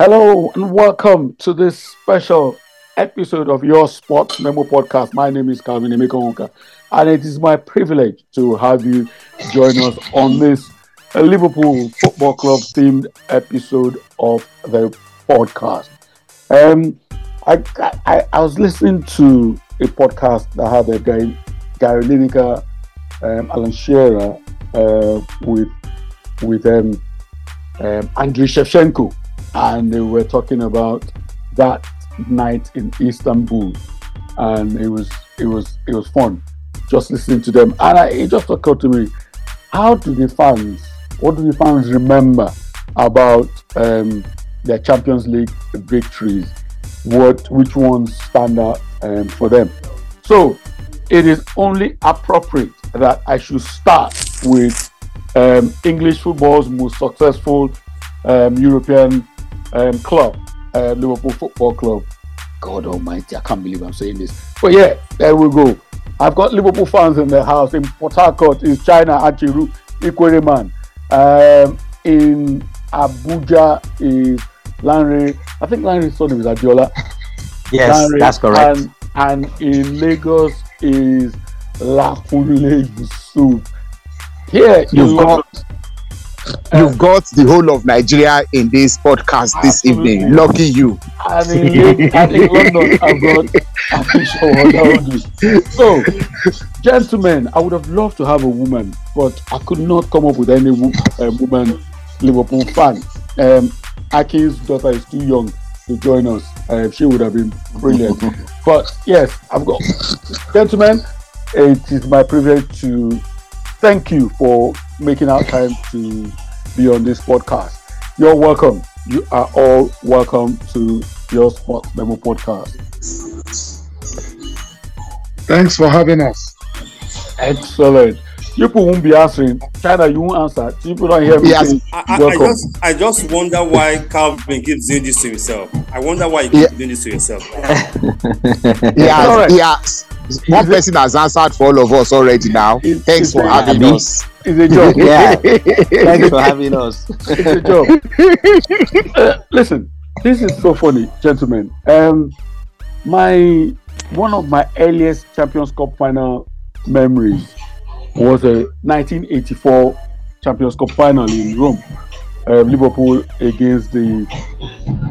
Hello and welcome to this special episode of your Sports Memo podcast. My name is Calvin Emeka and it is my privilege to have you join us on this Liverpool Football Club themed episode of the podcast. Um, I, I, I was listening to a podcast that had a guy, Gary Lineker, um, Alan Shearer, uh, with with um, um, Andriy Shevchenko, and they were talking about that night in Istanbul, and it was it was it was fun just listening to them. And I, it just occurred to me, how do the fans, what do the fans remember about um, their Champions League victories? What which ones stand out um, for them? So it is only appropriate that I should start with um, English football's most successful um, European um, club, uh, Liverpool Football Club. God Almighty, I can't believe I'm saying this. But yeah, there we go. I've got Liverpool fans in the house. In Port Harcourt is China Achiru Ikwerreman. Um, in Abuja is Lanre. I think Lanre's son is Adeola. Yes, Lanre, that's correct. And, and in Lagos is Lakunle Yusuf. Here you've got you've got the whole of Nigeria in this podcast this Absolutely. evening. Lucky you. And in, and in London, I've got So, gentlemen, I would have loved to have a woman, but I could not come up with any uh, woman Liverpool fan. Um, Aki's daughter is too young to join us. Uh, she would have been brilliant. but yes, I've got gentlemen. It is my privilege to thank you for making our time to be on this podcast. You're welcome. You are all welcome to your Sports Memo podcast. Thanks for having us. Excellent. People won't be answering. China, you won't answer. People don't hear me. Yes. I, I, I, just, I just wonder why Calvin keeps doing this to himself. I wonder why he keeps yeah. doing this to himself. yeah, right. yeah. One person has answered for all of us already now. It's, Thanks it's for having us. It's a job. yeah. Thanks for having us. It's a job. Uh, listen, this is so funny, gentlemen. Um, my one of my earliest Champions Cup final memories was a 1984 Champions Cup final in Rome. Um, Liverpool against the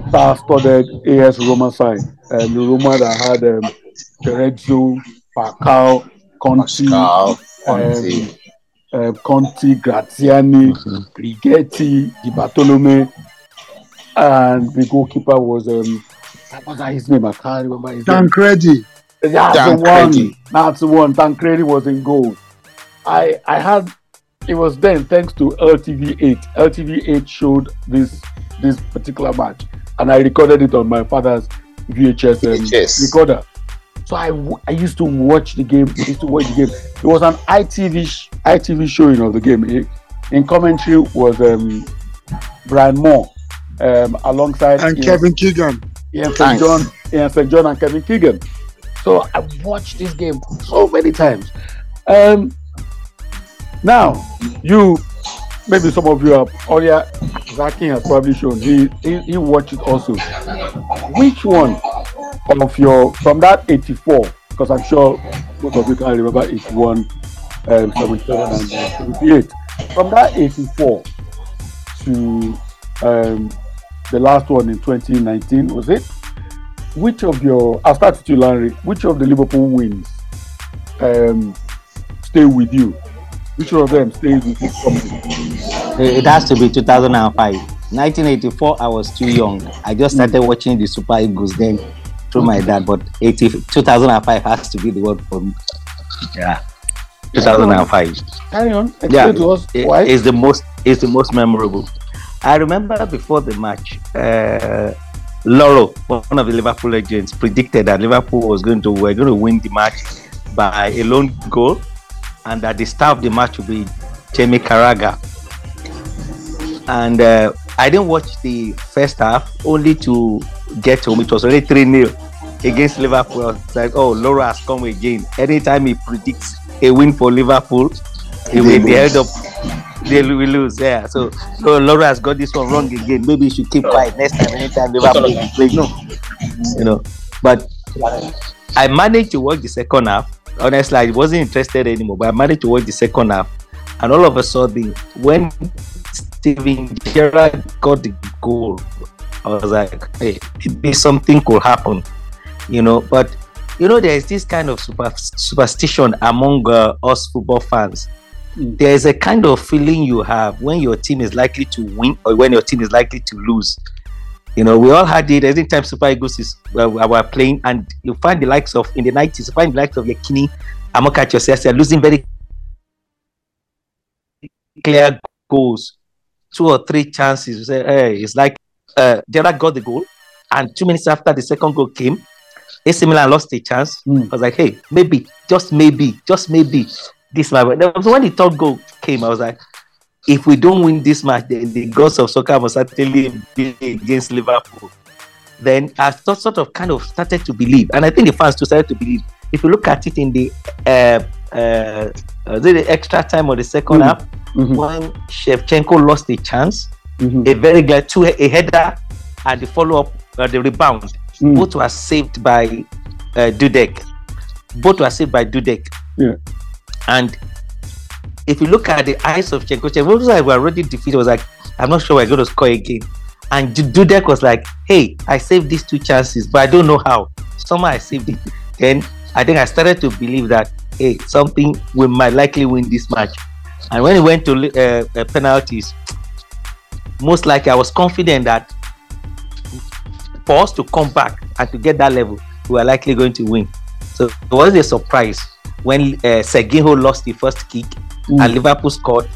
star-studded AS Roma side. Um, the Roma that had um, Cerezo, Falcao, Conti, Conti. Um, uh, Conti, Graziani, mm-hmm. Righetti, Di Bartolomei, and the goalkeeper was um, what's that his name? I can't remember his Tancredi. name. That's Tancredi. the one. That's the one. Tancredi was in goal. I I had it was then thanks to LTV8. LTV8 showed this this particular match, and I recorded it on my father's VHS um, recorder. So I, I used to watch the game. I used to watch the game. It was an ITV sh- ITV showing of the game. It, in commentary was um, Brian Moore um, alongside and Ian, Kevin Keegan. Ian St. John, Ian St. John and Kevin Keegan. So I watched this game so many times. Um, now, you, maybe some of you are, oh yeah, Zaki has probably shown, he, he, he watched it also. Which one of your, from that 84, because I'm sure most of you can remember 81, um, 77, and uh, 78. From that 84 to um, the last one in 2019, was it? Which of your, I'll start with you, Larry, which of the Liverpool wins um, stay with you? Which of them stays with you? It has to be 2005. 1984, I was too young. I just started watching the Super Eagles then through my dad, but 80, 2005 has to be the one for me. Yeah. 2005. Carry on. Explain yeah, to us why. It's the most. It's the most memorable. I remember before the match, uh, Lawro, one of the Liverpool legends, predicted that Liverpool was going to were going to win the match by a lone goal, and that the star of the match would be Jamie Carragher. And uh, I didn't watch the first half, only to get home. It was already 3 0 against Liverpool. I was like, oh, Lawro has come again. Anytime he predicts a win for Liverpool, he will be held up they we lose. Yeah. So so Lawro has got this one wrong again. Maybe you should keep quiet next time. Anytime Liverpool play, no, you know. But I managed to watch the second half. Honestly, I wasn't interested anymore. But I managed to watch the second half, and all of a sudden, when Steven Gerrard got the goal, I was like, hey, maybe something could happen, you know. But you know, there's this kind of super, superstition among uh, us football fans. There is a kind of feeling you have when your team is likely to win or when your team is likely to lose. You know, we all had it every time Super Eagles is uh, were playing, and you find the likes of in the 90s, you find the likes of Yekini, Amoka Jose, losing very clear goals, two or three chances. You say, hey, it's like uh, got the goal, and two minutes after the second goal came, AC Milan lost a chance. Mm. I was like, hey, maybe, just maybe, just maybe, this match. So when the third goal came, I was like, if we don't win this match, then the gods of soccer must certainly be against Liverpool. Then I thought, sort of kind of started to believe, and I think the fans too started to believe. If you look at it in the uh, uh, uh the extra time of the 2nd mm half, mm-hmm. when Shevchenko lost a chance, mm-hmm. a very glad two a header and the follow up, uh, the rebound, mm. both were saved by uh, Dudek. Both were saved by Dudek. Yeah. And if you look at the eyes of Chenko, Chenko was like, we're already defeated. was like, I'm not sure we're going to score again. And Dudek was like, hey, I saved these two chances, but I don't know how. Somehow I saved it. Then I think I started to believe that, hey, something we might likely win this match. And when it went to uh, uh, penalties, most likely I was confident that for us to come back and to get that level, we were likely going to win. So it was a surprise when uh, Serginho lost the first kick mm. and Liverpool scored.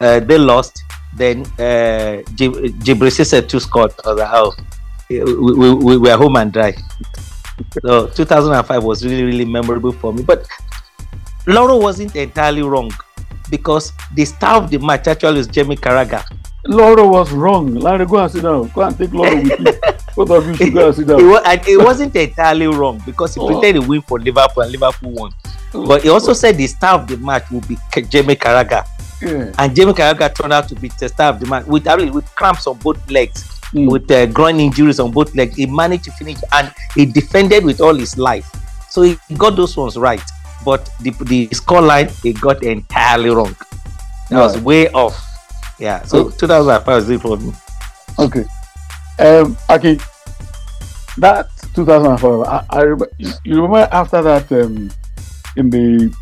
Uh, they lost. Then uh, Djibril two scored. Like, oh, we, we, we were home and dry. so 2005 was really, really memorable for me. But Lawro wasn't entirely wrong because the star of the match actually is Jamie Carragher. Lawro was wrong. Larry, go and sit down. Go and take Lawro with you. Both of you should go and sit down. It, was, and it wasn't entirely wrong because he oh. pretended win for Liverpool and Liverpool won. Oh. But he also said the star of the match would be Jamie Carragher. Yeah. And Jamie Carragher turned out to be the star of the match with, I mean, with cramps on both legs, mm. with uh, groin injuries on both legs. He managed to finish and he defended with all his life. So he got those ones right. But the, the scoreline, he got entirely wrong. That right. was way off. Yeah. So 2005 was it for me. Okay. Um, okay. That 2005, I, I remember, you remember after that, um, in the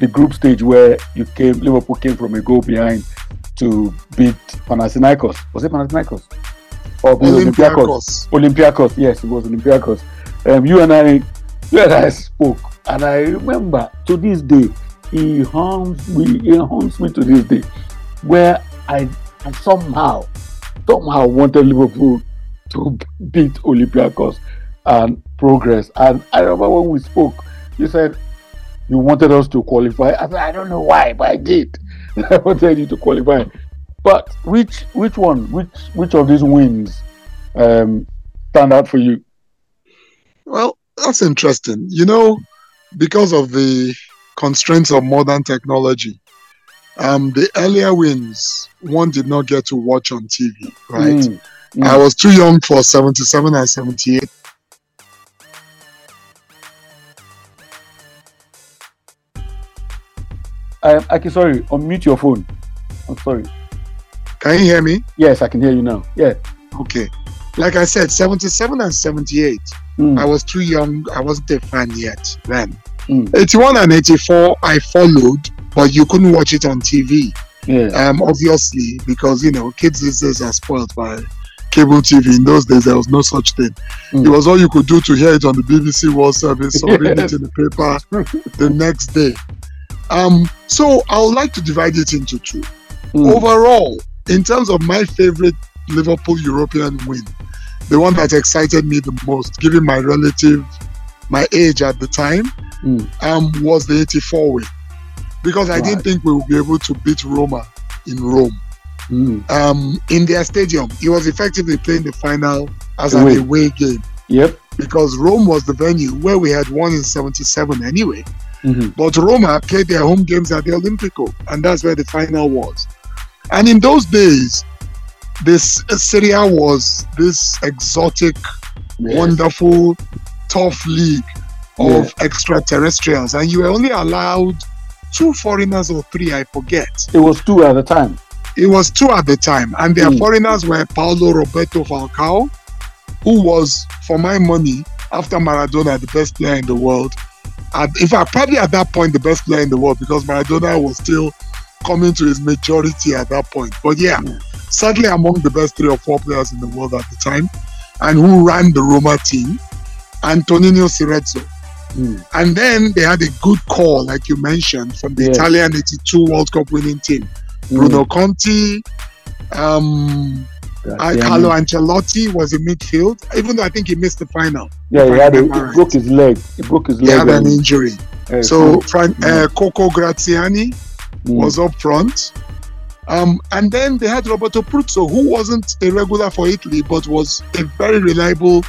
the group stage where you came, Liverpool came from a goal behind to beat Panathinaikos. Was it Panathinaikos? Or Olympiacos. Olympiacos. Yes, it was Olympiacos. Um, you and I, you and I spoke, and I remember to this day, he haunts me. He haunts me to this day, where I, I somehow, somehow wanted Liverpool to beat Olympiacos and progress. And I remember when we spoke, you said you wanted us to qualify. I said, I don't know why, but I did. I wanted you to qualify. But which which one, which which of these wins um, stand out for you? Well, that's interesting. You know, because of the constraints of modern technology, um, the earlier wins one did not get to watch on TV, right? Mm, mm. I was too young for 77 and 78. I, um, I sorry, unmute your phone. I'm sorry. Can you hear me? Yes, I can hear you now. Yeah. Okay. Like I said, 77 and 78, mm. I was too young. I wasn't a fan yet then. Mm. 81 and 84, I followed, but you couldn't watch it on TV. Yeah. Um, obviously, because you know, kids these days are spoiled by cable TV. In those days, there was no such thing. Mm. It was all you could do to hear it on the BBC World Service or read it in the paper the next day. Um, so I would like to divide it into two. Mm. Overall, in terms of my favorite Liverpool European win, the one that excited me the most, given my relative, my age at the time, mm. um, was the 84 win because I didn't think we would be able to beat Roma in Rome. Mm. Um, in their stadium, he was effectively playing the final as away. an away game. Yep. Because Rome was the venue where we had won in 77 anyway. Mm-hmm. But Roma played their home games at the Olimpico, and that's where the final was. And in those days, this Serie A was this exotic, Yes. wonderful, tough league of extraterrestrials, and you were only allowed two foreigners or three, I forget. It was two at the time. It was two at the time, and their Mm. foreigners were Paulo Roberto Falcao, who was, for my money, after Maradona, the best player in the world. And in fact, probably at that point, the best player in the world because Maradona was still coming to his majority at that point. But yeah, certainly among the best three or four players in the world at the time, and who ran the Roma team, Toninho Cerezo. Mm. And then they had a good call, like you mentioned, from the Yes. Italian 82 World Cup winning team. Bruno Conti, um, I, Carlo Ancelotti was in midfield, even though I think he missed the final. Yeah, he had a, he broke his leg. He broke his He leg. had an injury. uh, So Fran- uh, Ciccio Graziani mm, was up front. Um, and then they had Roberto Pruzzo, who wasn't a regular for Italy, but was a very reliable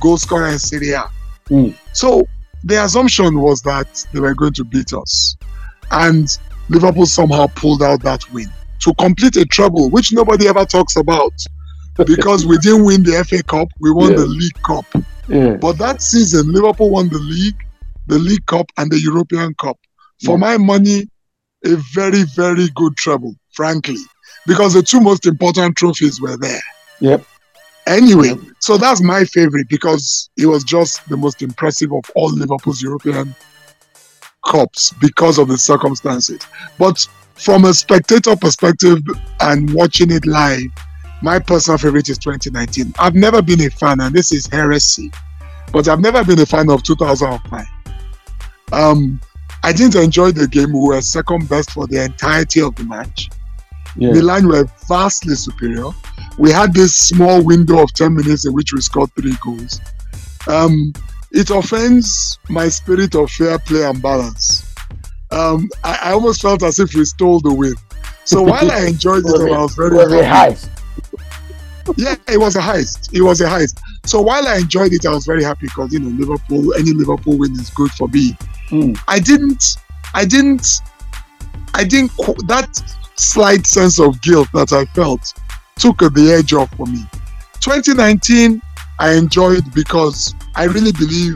goal scorer in Serie A. Mm. So the assumption was that they were going to beat us. And Liverpool somehow pulled out that win to complete a treble, which nobody ever talks about. Because we didn't win the FA Cup, we won Yeah. the League Cup. yeah. But that season, Liverpool won the league, the League Cup, and the European Cup. For Yeah. my money, a very, very good treble, frankly, because the two most important trophies were there. Yep. Anyway, Yep. so that's my favorite because it was just the most impressive of all Liverpool's European Cups because of the circumstances. But from a spectator perspective and watching it live, my personal favorite is 2019. I've never been a fan, and this is heresy, but I've never been a fan of 2005. Um, I didn't enjoy the game. We were second best for the entirety of the match. yeah. Milan were vastly superior. We had this small window of 10 minutes in which we scored three goals. Um, it offends my spirit of fair play and balance. Um, I, I almost felt as if we stole the win. So while I enjoyed it, I was very was happy. heist. Yeah, it was a heist. It was a heist. So while I enjoyed it, I was very happy because you know Liverpool, any Liverpool win is good for me. Mm. I didn't, I didn't, I didn't. That slight sense of guilt that I felt took the edge off for me. 2019, I enjoyed because I really believe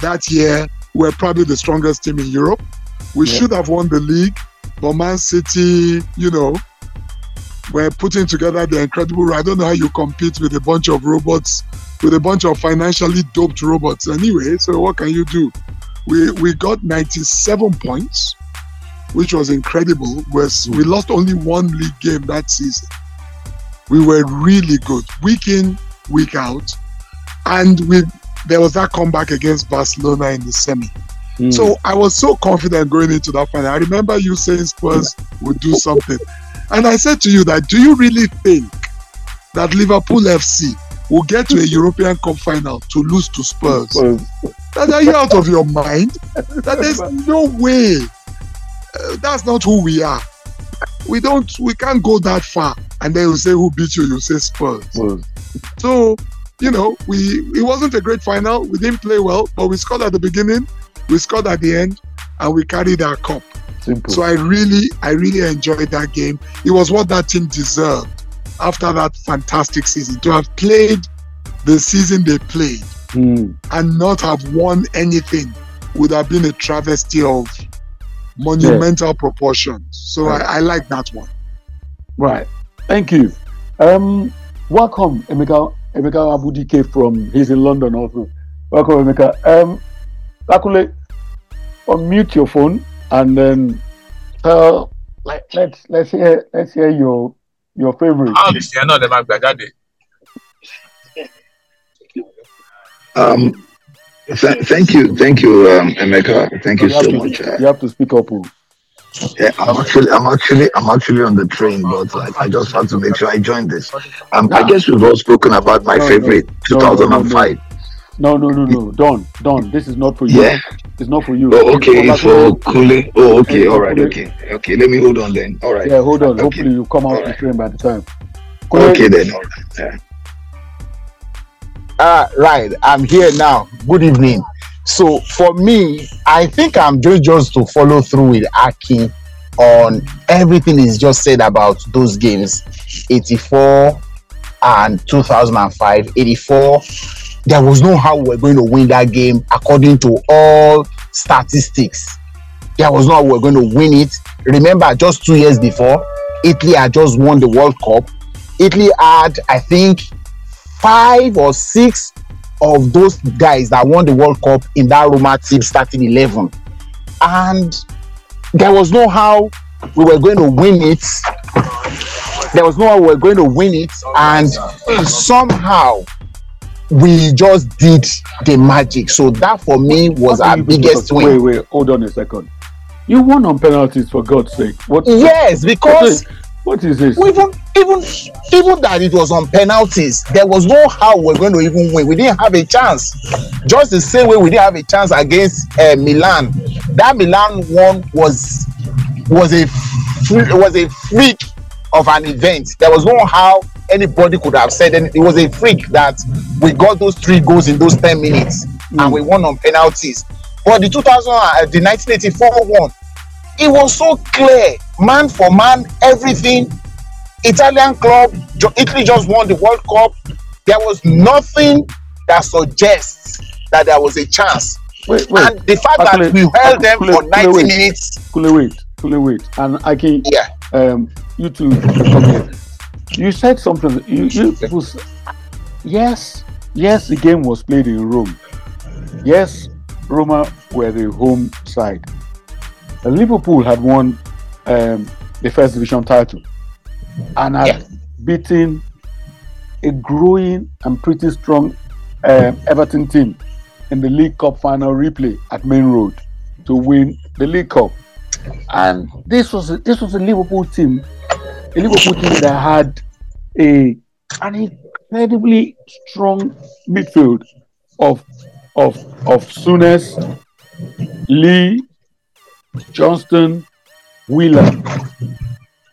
that year we're probably the strongest team in Europe. We Yeah. should have won the league, but Man City, you know, were putting together the incredible. I don't know how you compete with a bunch of robots, with a bunch of financially doped robots. Anyway, so what can you do? We we got 97 points, which was incredible. Was we lost only one league game that season. We were really good, week in, week out, and we there was that comeback against Barcelona in the semi. Mm. So I was so confident going into that final. I remember you saying Spurs would do something. And I said to you that do you really think that Liverpool FC will get to a European Cup final to lose to Spurs? Spurs. That are you out of your mind? That there's no way. Uh, that's not who we are. We don't we can't go that far and then you say who beat you, you say Spurs. Spurs. So, you know, we it wasn't a great final. We didn't play well, but we scored at the beginning, we scored at the end, and we carried our cup. Simple. So I really, I really enjoyed that game. It was what that team deserved after that fantastic season. To have played the season they played Mm. and not have won anything would have been a travesty of monumental proportions. So Right. I, I like that one. Right. Thank you. Um, welcome, Emeka Emeka Nwabudike from he's in London also. Welcome, Emeka. Um, Akule, unmute your phone and then tell like let's let's hear let's hear your your favorite. How is náà lè máa gbà jáde? Um, th- thank you, thank you, um, Emeka. Thank you You so to- much. Uh, You have to speak up. oh. Yeah, I'm actually, I'm actually, I'm actually on the train, but I, I just have to make sure I join this. Um, I guess we've all spoken about my No, no, favorite, no, no, no, 2005. No, no, no, no. Don, Don, this is not for you. Yeah. It's not for you. Oh, okay, It's it's for Kule. Oh, okay, It's all for right, Kule. okay, okay. Let me hold on then. All right. Yeah, hold on. Okay. Hopefully you come out the train by the time. Okay then. All right. Yeah. Uh, right, I'm here now. Good evening. So for me, I think I'm just just to follow through with Aki on everything is just said about those games. 84 and 2005 84 there was no how we're going to win that game according to all statistics. There was no how we're going to win it. Remember just two years before italy had just won the world cup. Italy had i think five or six of those guys that won the world cup in that roma team starting 11 and there was no how we were going to win it. There was no how we were going to win it, and somehow we just did the magic. So that for me was our biggest win. Wait, wait, hold on a second. You won on penalties for God's sake. What? Yes, because what is this? Even even even that it was on penalties, there was no how we're going to even win. We didn't have a chance. Just the same way we didn't have a chance against uh, Milan. That Milan one was was a was a freak of an event. There was no how anybody could have said and it was a freak that we got those three goals in those 10 minutes mm. and we won on penalties. But the 2000 uh, the 1984 one, it was so clear, man for man, everything. Italian club, Italy just won the World Cup. There was nothing that suggests that there was a chance. Wait, wait. And the fact that we held them for 90 wait. minutes. wait fully wait. And I can, yeah. um, you two, you said something. You, you was, yes, yes, the game was played in Rome. Yes, Roma were the home side. Liverpool had won um, the first division title and had yeah. beaten a growing and pretty strong um, Everton team in the League Cup final replay at Maine Road to win the League Cup. And this was a, this was a Liverpool team, a Liverpool team that had a an incredibly strong midfield of of of Souness, Lee, Johnston, Wheeler.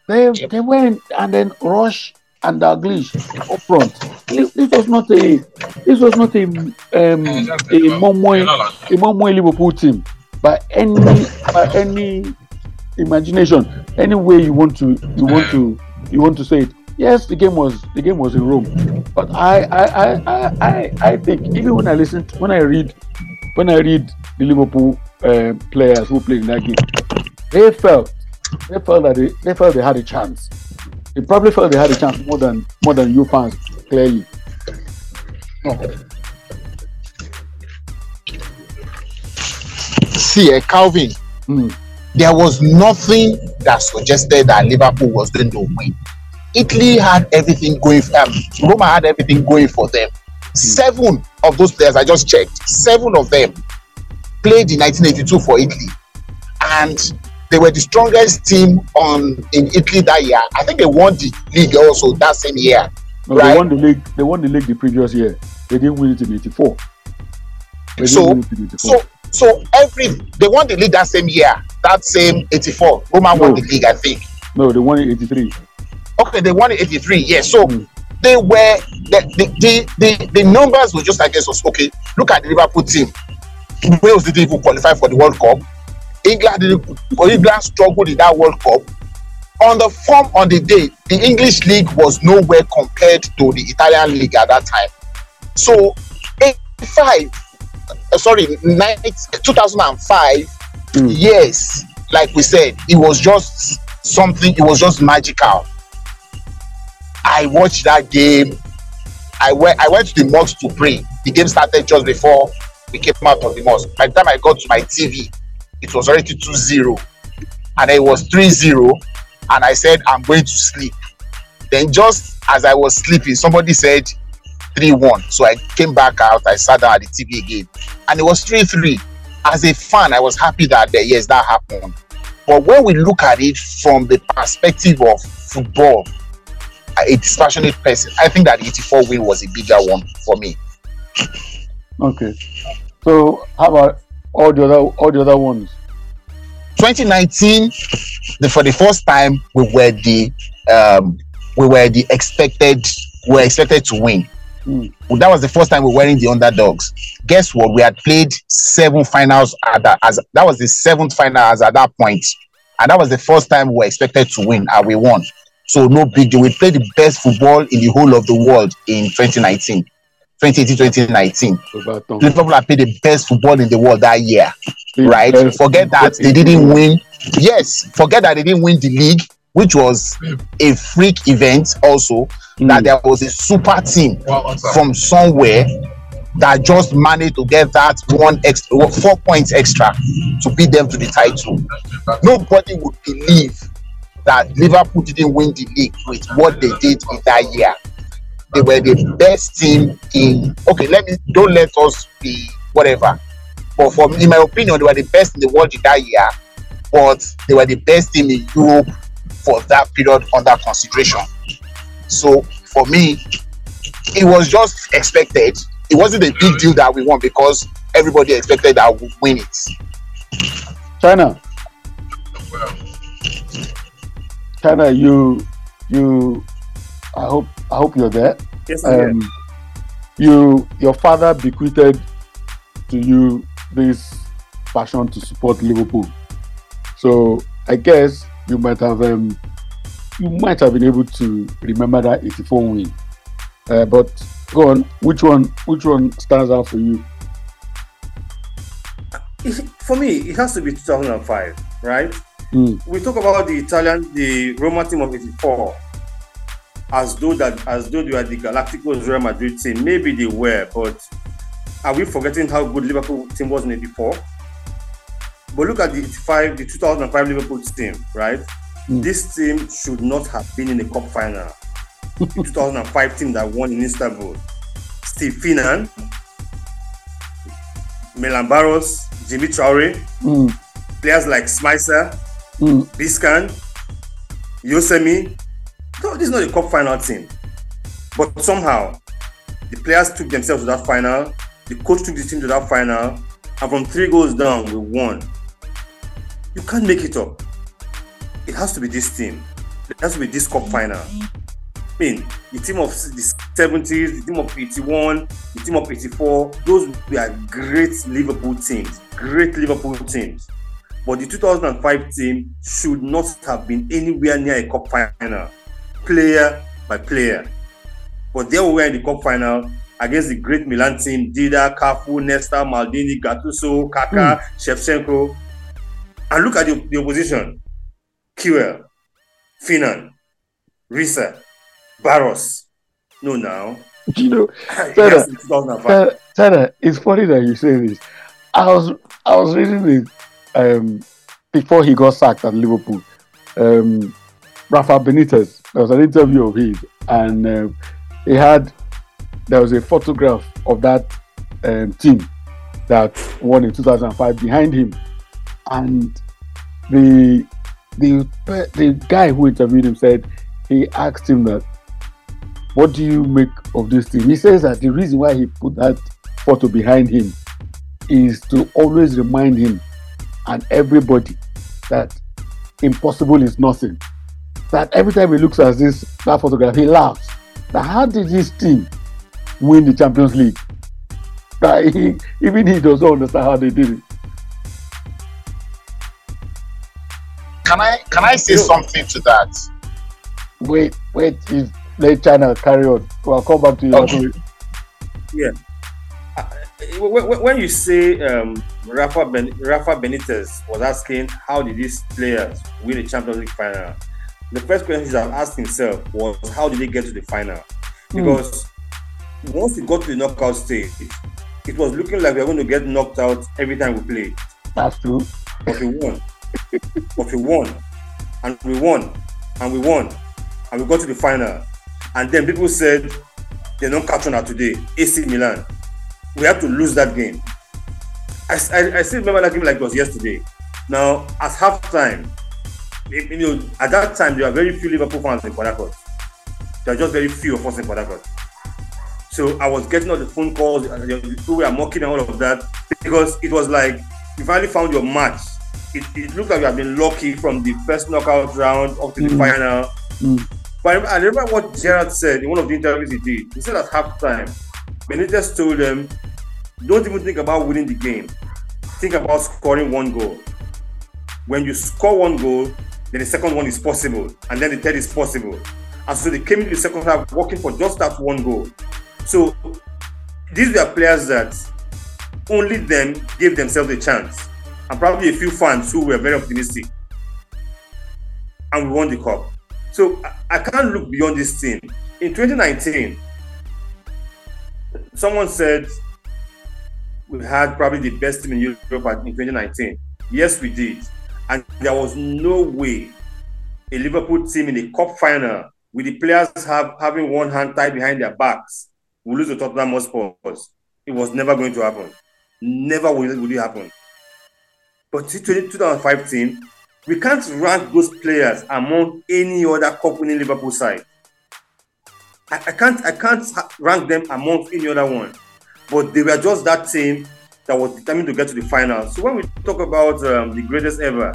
They they went and then Rush and Dalglish up front. This was not a this was not a um, a Momoy a Momoy Liverpool team by any by any imagination, any way you want to you want to you want to say it. Yes, the game was the game was in Rome, but I I I I, I think even when I listen to, when I read when I read the Liverpool uh, players who played in that game, they felt they felt that they, they felt they had a chance. They probably felt they had a chance more than more than you fans clearly. No. See, uh, Calvin. Mm there was nothing that suggested that Liverpool was going to win. Italy had everything going. For, um, Roma had everything going for them. Seven of those players I just checked. Seven of them played in 1982 for Italy, and they were the strongest team on in Italy that year. I think they won the league also that same year. No, right? They won the league. They won the league the previous year. They didn't win it in '84. So, so so every they won the league that same year, that same 84. Roma no. won the league, I think. No, they won it 83. Okay, they won it 83. Yes. So mm. they were the the, the the, the numbers were just against us. okay. Look at the Liverpool team. Wales didn't even qualify for the World Cup. England didn't England struggled in that World Cup. On the form on the day, the English league was nowhere compared to the Italian league at that time. So 85 uh, sorry, 2005, mm. yes, like we said, it was just something, it was just magical. I watched that game. I went I went to the mosque to pray. The game started just before we came out of the mosque. By the time I got to my TV, it was already 2-0. And it was 3-0. And I said, I'm going to sleep. Then just as I was sleeping, somebody said, 3 1. So I came back out, I sat down at the TV again, and it was 3 3. As a fan, I was happy that, yes, that happened. But when we look at it from the perspective of football, a dispassionate person, I think that 84 win was a bigger one for me. Okay. So, how about all the other all the other ones? 2019, the, for the first time, we were the um, we were the expected we were expected to win. Mm. Well, that was the first time we were wearing the underdogs. Guess what? We had played seven finals at that as that was the seventh final as at that and that was the first time we were expected to win, and we won. So no big deal. We played the best football in the whole of the world in 2019, 2018, 2019. Liverpool have played the best football in the world that year, right? Forget that they didn't win. Yes, forget that they didn't win the league, which was a freak event. Also, that there was a super team from somewhere that just managed to get that one extra, well, four points extra to beat them to the title. Nobody would believe that Liverpool didn't win the league with what they did in that year. They were the best team in. Okay, let me don't let us be whatever. But for in my opinion, they were the best in the world in that year. But they were the best team in Europe for that period under consideration. So for me, it was just expected. It wasn't a big deal that we won because everybody expected that we would win it. China. China, you, you. I hope, I hope you're there. Yes. Um, you, your father bequeathed to you this passion to support Liverpool. So I guess you might have, um, you might have been able to remember that 84 win. Uh, but go on, which one, which one stands out for you? For me, it has to be 2005, right? Mm. We talk about the Italian, the Roma team of '84, as though that as though they were the Galacticos Real Madrid team. Maybe they were, but are we forgetting how good Liverpool team was in '84? But look at the 85, the 2005 Liverpool team, right? Mm. This team should not have been in the cup final. the 2005 team that won in Istanbul. Steve Finnan, Milan Baroš, Djimi Traoré, Mm, players like Smicer, mm, Biscan, Josemi. This is not a cup final team. But somehow, the players took themselves to that final. The coach took the team to that final. And from three goals down, we won. You can't make it up. It has to be this team. It has to be this cup final. I mean, the team of the 70s, the team of 81, the team of 84, those were great Liverpool teams. Great Liverpool teams. But the 2005 team should not have been anywhere near a cup final, player by player. But they were in the cup final against the great Milan team: Dida, Cafu, Nesta, Maldini, Gattuso, Kaká, Shevchenko. And look at the, the opposition: Kewell, Finnan, Riise, Baroš. No, now. you know, yes, in 2005. Tana, Tana, it's funny that you say this. I was I was reading it um, before he got sacked at Liverpool. Um, Rafa Benitez. There was an interview of his, and um, he had there was a photograph of that um, team that won in 2005 behind him, and the the the guy who interviewed him said he asked him that what do you make of this team? He says that the reason why he put that photo behind him is to always remind him and everybody that impossible is nothing. That every time he looks at this that photograph, he laughs. That how did this team win the Champions League? That he, even he doesn't understand how they did it. Can I can I say something to that? Wait, wait, is let China carry on. I'll come back to you. Okay. when, when- when you say um, Rafa, ben, Rafa Benitez was asking how did these players win the Champions League final, the first question he asked himself was how did they get to the final? Because once we got to the knockout stage, it was looking like we were going to get knocked out every time we played. That's true. But we won. but we won. And we won. And we won. And we got to the final. And then people said they're not catching her today. AC Milan. We had to lose that game. I, I, I still remember that game like it was yesterday. Now, at halftime, you know, at that time, there were very few Liverpool fans in Port There were just very few of us in Port So I was getting all the phone calls, uh, the people were mocking and all of that because it was like you finally found your match. It, it looked like you have been lucky from the first knockout round up to the Mm. final. Mm. But I remember, I remember what Gerrard said in one of the interviews he did. He said at halftime, Benitez told them, "Don't even think about winning the game. Think about scoring one goal." when you score one goal, then the second one is possible, and then the third is possible. And so they came into the second half working for just that one goal. So these were players that only them gave themselves a chance, and probably a few fans who were very optimistic. And we won the cup. So I, I can't look beyond this team. In 2019, someone said we had probably the best team in Europe in 2019. Yes, we did. And there was no way a Liverpool team in a cup final with the players have having one hand tied behind their backs will lose to Tottenham Hotspur. It was never going to happen. Never will, will it happen. But 2005 team, we can't rank those players among any other cup winning Liverpool side. I, I, can't I can't rank them among any other one. But they were just that team that was determined to get to the final. So when we talk about um, the greatest ever,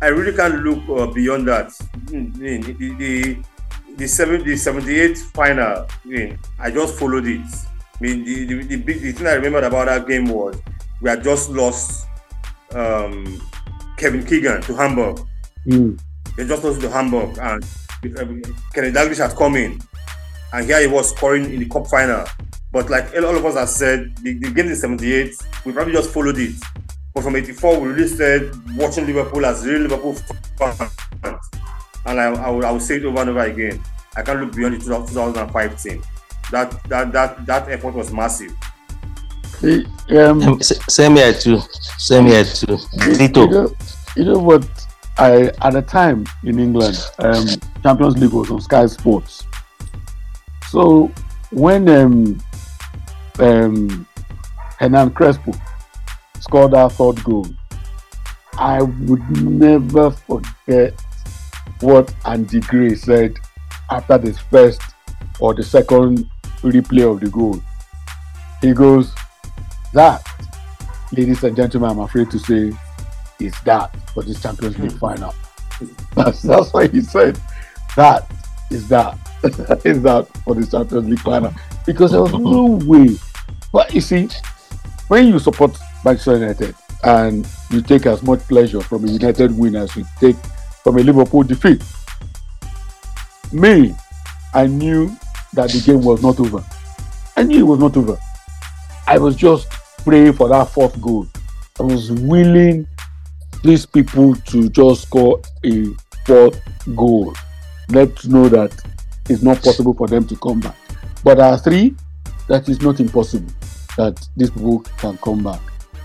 I really can't look uh, beyond that. Mm, mm, the, the, the, seven, the 78 final, I, mean, I just followed it. I mean, the, the, the, big, the thing I remembered about that game was we had just lost um, Kevin Keegan to Hamburg. Mm. They just lost to Hamburg, and uh, Kenny Dalglish had come in, and here he was scoring in the cup final. But like all of us have said, the, the game in 78, we probably just followed it. But from 84, we really started watching Liverpool as real Liverpool fans. And I, I, will, I will say it over and over again. I can't look beyond the 2005 team. That that that that effort was massive. Um, Same here too. Same here too. Tito. You know, you know what? I at the time in England, um, Champions League was on Sky Sports. So when um, um, Hernan Crespo scored our third goal, I would never forget what Andy Gray said after this first or the second replay of the goal. He goes, That, ladies and gentlemen, I'm afraid to say, is that for this Champions League final. That's, that's what he said. That is that. is that for the Champions League final. Because there was no way. But you see, when you support Manchester United and you take as much pleasure from a United win as you take from a Liverpool defeat, me, I knew that the game was not over. I knew it was not over. I was just praying for that fourth goal. I was willing these people to just score a fourth goal. Let's know that it's not possible for them to come back. But at three, that is not impossible that these people can come back.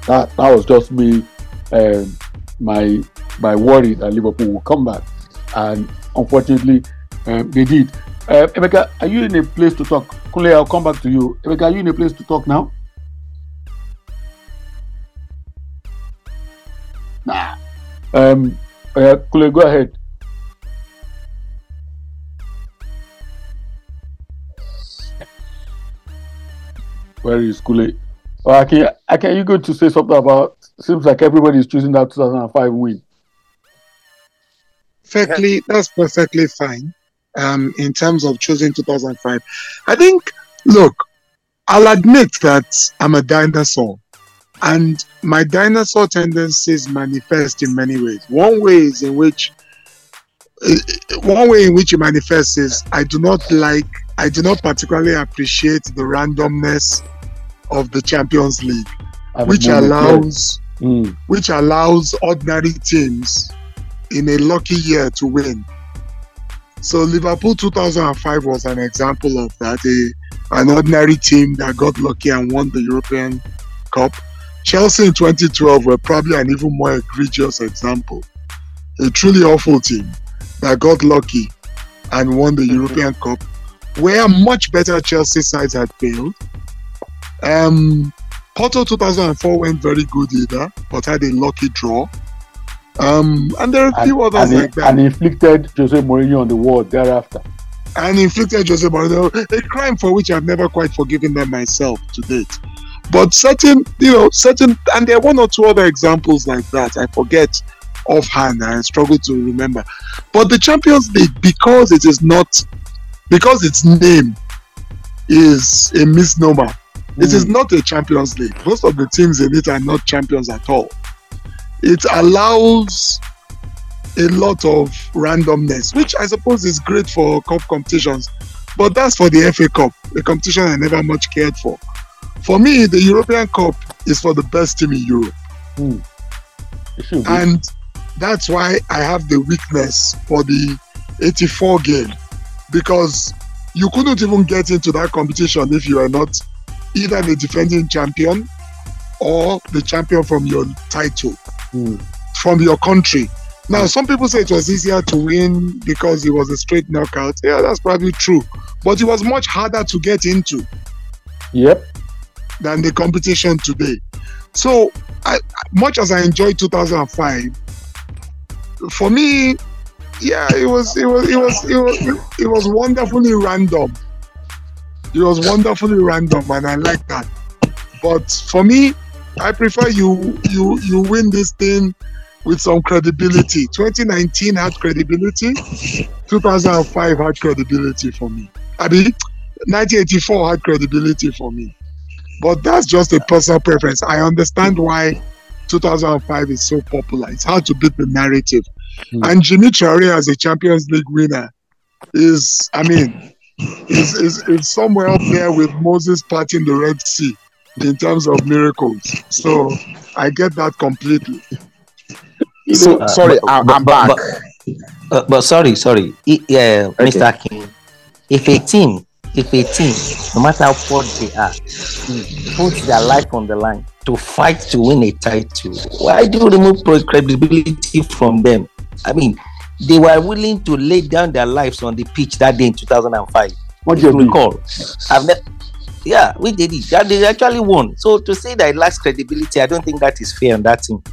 That that was just me, um, my my worry that Liverpool will come back, and unfortunately, um, they did. Uh, Emeka, are you in a place to talk? Kule, I'll come back to you. Emeka, are you in a place to talk now? Nah. Um, uh, Kule, go ahead. Where is Kule? Oh, okay, okay, you going to say something about? Seems like everybody is choosing that 2005 win. Perfectly, that's perfectly fine. Um, in terms of choosing 2005, I think. Look, I'll admit that I'm a dinosaur, and my dinosaur tendencies manifest in many ways. One way is in which, uh, one way in which it manifests is I do not like, I do not particularly appreciate the randomness of the Champions League, which allows Mm. which allows ordinary teams in a lucky year to win. So Liverpool 2005 was an example of that. A, an ordinary team that got lucky and won the European Cup. Chelsea in 2012 were probably an even more egregious example. A truly awful team that got lucky and won the European Cup, where much better Chelsea sides had failed. Um, Porto 2004 went very good either, but had a lucky draw. Um, and there are a few and, others and, like that. and inflicted Jose Mourinho on the world thereafter. and inflicted Jose Mourinho a crime for which I've never quite forgiven them myself to date. But certain, you know, certain, and there are one or two other examples like that. I forget offhand. I struggle to remember. But the Champions League, because it is not, because its name is a misnomer. It is not a Champions League. Most of the teams in it are not champions at all. It allows a lot of randomness, which I suppose is great for cup competitions. But that's for the FA Cup, a competition I never much cared for. For me, the European Cup is for the best team in Europe. Hmm. Be. And that's why I have the weakness for the 84 game because you couldn't even get into that competition if you are not either the defending champion or the champion from your title, Hmm. from your country. Now, some people say it was easier to win because it was a straight knockout. Yeah, that's probably true. But it was much harder to get into Yep. than the competition today. So, I, much as I enjoyed 2005, for me, yeah, it was it was it was it was it was wonderfully random. It was wonderfully random, and I like that. But for me, I prefer you you you win this thing with some credibility. 2019 had credibility. 2005 had credibility for me. I mean, 1984 had credibility for me. But that's just a personal preference. I understand why 2005 is so popular. It's hard to beat the narrative. Hmm. And Djimi Traoré as a Champions League winner is, I mean, is, is, is somewhere up there with Moses parting the Red Sea in terms of miracles. So I get that completely. So Uh, sorry, but- but- I'm but- back. Uh, but sorry, sorry, yeah, Okay. Mr. King. If a team, if a team, no matter how poor they are, put their life on the line to fight to win a title, why do you remove credibility from them? I mean, they were willing to lay down their lives on the pitch that day in 2005. What do you you recall, I've ne- yeah, we did it. Yeah, They actually won. So to say that it lacks credibility, I don't think that is fair on that team.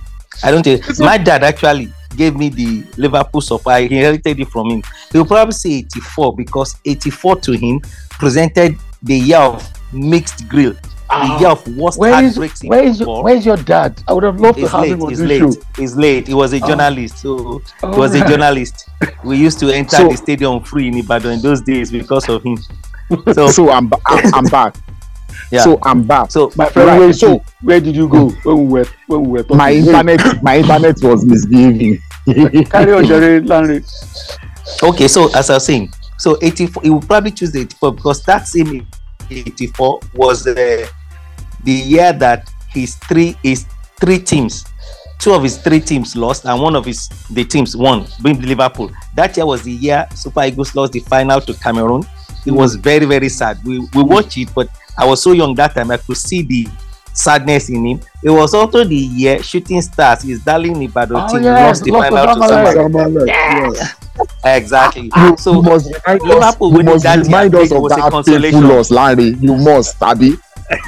I don't think It's my dad actually gave me the Liverpool supply. He inherited it from him. He will probably say 84 because 84 to him presented the year of mixed grill, the Ah, year of worst where is, where, is, where, is your, where is your dad? I would have loved to have late. him on He's this late. show. He's late. He was a Oh. journalist, so Oh, he was a journalist. We used to enter So- the stadium free in Ibadan in those days because of him. So, So I'm I'm, I'm back. yeah. So I'm back. so My friend, Right, where, so- where did you go when we were when we were talking? My internet my internet was misbehaving. Carry on, Jerry Landry. Okay, so as I was saying, so 84, he will probably choose the 84 because that same 84 was the the year that his three his three teams, two of his three teams lost, and one of his the teams won, being Liverpool. That year was the year Super Eagles lost the final to Cameroon. It was very very sad. We we watched it, but I was so young that time I could see the sadness in him. It was also the year Shooting Stars, his darling Ibadan Oh, team, yes, lost the lost final to Zamalek. Yes. Exactly. You, So must remind us, Liverpool you winning must remind us of was a that consolation. painful loss, Larry. You must, Abby.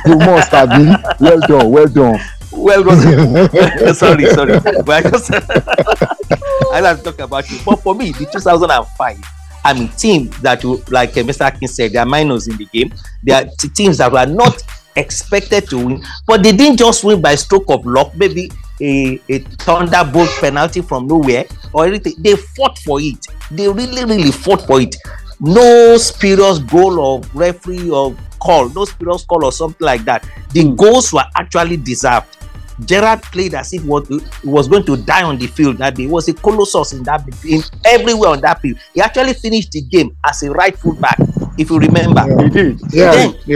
You must, have been. Well done, well done. well done. sorry, sorry. But I just I like to talk about you. But for me, the 2005, I mean, team that you like uh, Mr. Akin said, they are minors in the game. They are teams that were not expected to win, but they didn't just win by stroke of luck. Maybe a, a thunderbolt penalty from nowhere or anything. They fought for it. They really, really fought for it. No spurious goal or referee or call, no spurious call or something like that. The hmm. goals were actually deserved. Gerrard played as if what he was going to die on the field that day. He was a colossus in that in everywhere on that field. He actually finished the game as a right full back, if you remember. He did. Yeah, Then- mm-hmm.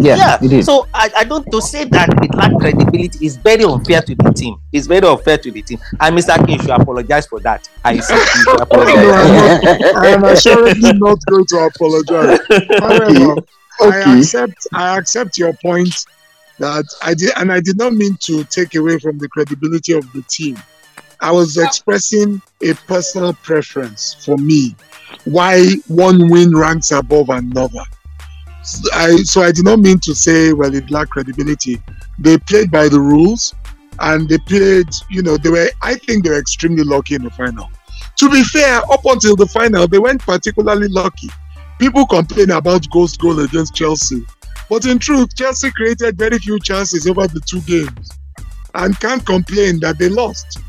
yeah. Yeah, it is. So I, I don't to say that it lacked credibility is very unfair to the team. It's very unfair to the team. And Mr. King should apologize for that. I see. He should No, apologize. I'm not, I am assuredly not going to apologize. However, I accept I accept your point that I did and I did not mean to take away from the credibility of the team. I was expressing a personal preference for me why one win ranks above another. So I so I did not mean to say well it lacked credibility. They played by the rules and they played, you know, they were I think they were extremely lucky in the final. To be fair, up until the final, they weren't particularly lucky. People complain about ghost goal against Chelsea, but in truth, Chelsea created very few chances over the two games and can't complain that they lost.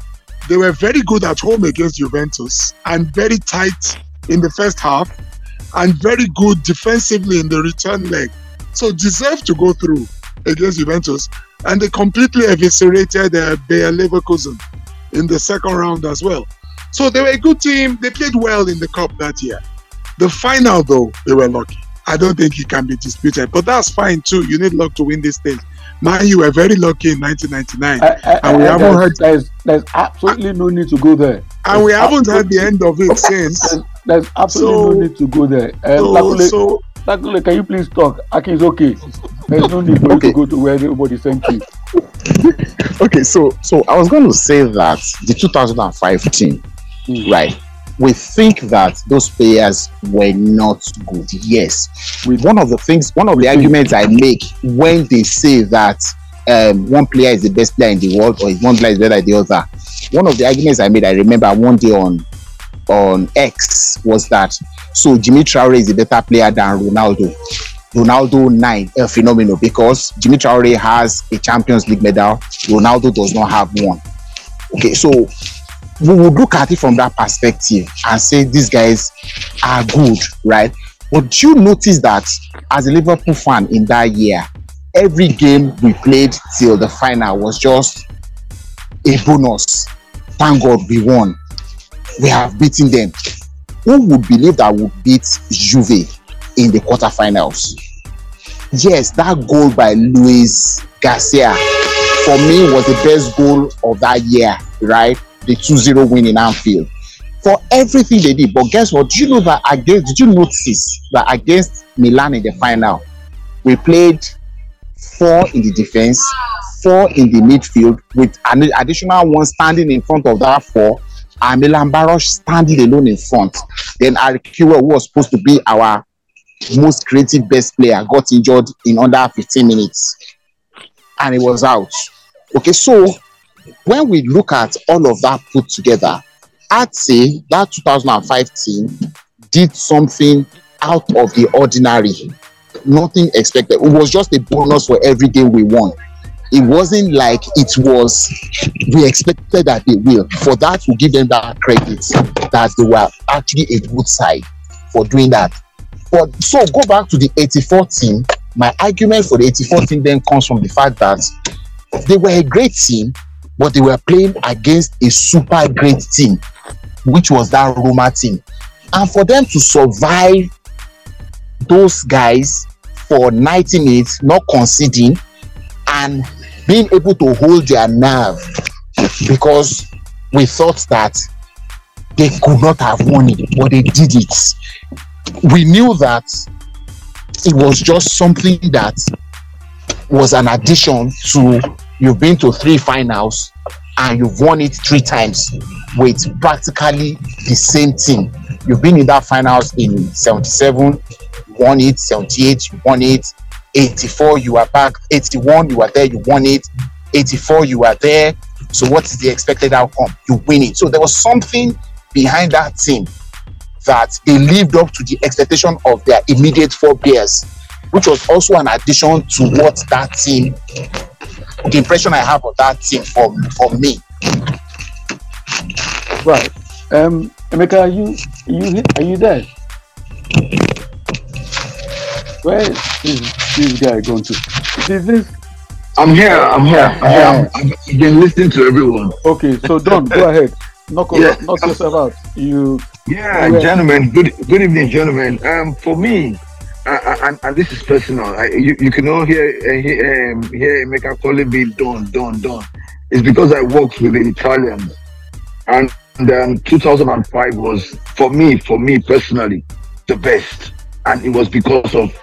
They were very good at home against Juventus and very tight in the first half and very good defensively in the return leg. So deserve to go through against Juventus and they completely eviscerated uh, Bayer Leverkusen in the second round as well. So they were a good team. They played well in the cup that year. The final, though, they were lucky. I don't think he can be disputed, but that's fine too. You need luck to win this thing. Man, you were very lucky in 1999, I, I, And we I- haven't there's, heard- There's, there's absolutely no need to go there. and we haven't had the end of it since. There's, there's absolutely So- no need to go there. Uh, So, Lakunle, so Lakunle, can you please talk? Aki is okay. There's no need for you to go to where everybody sent you. Okay, so so I was going to say that the 2005 team, Mm. right? We think that those players were not good. Yes, We- one of the things, one of the arguments I make when they say that um, one player is the best player in the world or one player is better than the other, one of the arguments I made, I remember one day on on X was that so Djimi Traoré is a better player than Ronaldo. Ronaldo nine a phenomenal because Djimi Traoré has a Champions League medal. Ronaldo does not have one. Okay, so we would look at it from that perspective and say these guys are good, right? But you notice that as a Liverpool fan in that year, every game we played till the final was just a bonus. Thank God we won. We have beaten them. Who would believe that we beat Juve in the quarterfinals? Yes, that goal by Luis Garcia for me was the best goal of that year, right? The 2-0 win in Anfield. For everything they did. But guess what? Do you know that against did you notice that against Milan in the final, we played four in the defense, four in the midfield, with an additional one standing in front of that four, and Milan Baros standing alone in front. Then Ari Kewell, who was supposed to be our most creative best player, got injured in under 15 minutes, and he was out. Okay, so when we look at all of that put together, I'd say that 2005 team did something out of the ordinary. Nothing expected. It was just a bonus for every game we won. It wasn't like it was we expected that they will. For that, we give them that credit that they were actually a good side for doing that. But so go back to the 84 team. My argument for the 84 team then comes from the fact that they were a great team, but they were playing against a super great team, which was that Roma team. And for them to survive those guys for 90 minutes, not conceding, and being able to hold their nerve because we thought that they could not have won it, but they did it. We knew that it was just something that was an addition to you've been to three finals and you've won it three times with practically the same team. You've been in that finals in 77, won it, 78, you won it, 84, you are back, 81, you are there, you won it, 84, you are there. So, what is the expected outcome? You win it. So, there was something behind that team that they lived up to the expectation of their immediate forebears, which was also an addition to what that team, the impression I have of that team for, for me. Right. Um, Emeka, are you are you are you there? Where is this guy going to? Is this I'm here. I'm here. I'm here. I'm, I've been listening to everyone. okay? So Don, go ahead. Knock, Yeah. knock yourself out. You Yeah, Yeah. gentlemen. Good good evening, gentlemen. Um, for me, and, and this is personal. I, you, you can all hear uh, um, hear Emeka calling me Don Don Don. It's because I worked with the Italians, and um, 2005 was for me, for me personally, the best, and it was because of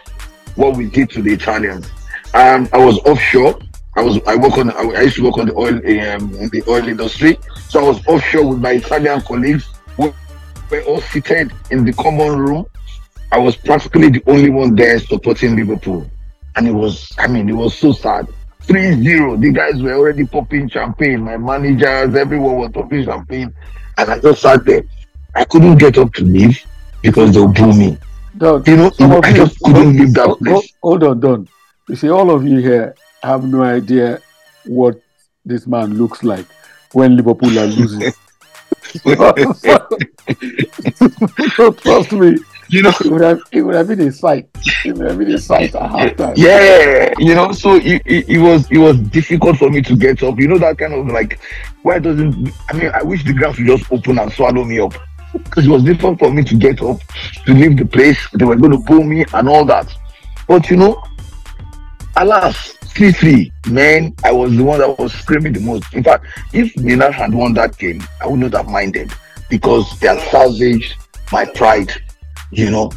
what we did to the Italians. Um, I was offshore. I was I work on I, used to work on the oil um, the oil industry. So I was offshore with my Italian colleagues. We were all seated in the common room. I was practically the only one there supporting Liverpool, and it was I mean it was so sad. 3-0. The guys were already popping champagne. My managers, everyone was popping champagne, and I just sat there. I couldn't get up to leave because they'll boo me. You know, of I you- just couldn't leave that Hold- place. Hold on, Don. You see, all of you here have no idea what this man looks like when Liverpool are losing. so trust me, you know, it would have it would have been a sight. It would have been a sight at halftime. yeah, you know, so it, it, it was it was difficult for me to get up. You know that kind of like why doesn't I mean I wish the grass would just open and swallow me up. Because it was difficult for me to get up, to leave the place. They were going to pull me and all that. But you know, alas, 3 3, man, I was the one that was screaming the most. In fact, if Milan had won that game, I would not have minded because they had salvaged my pride. You know,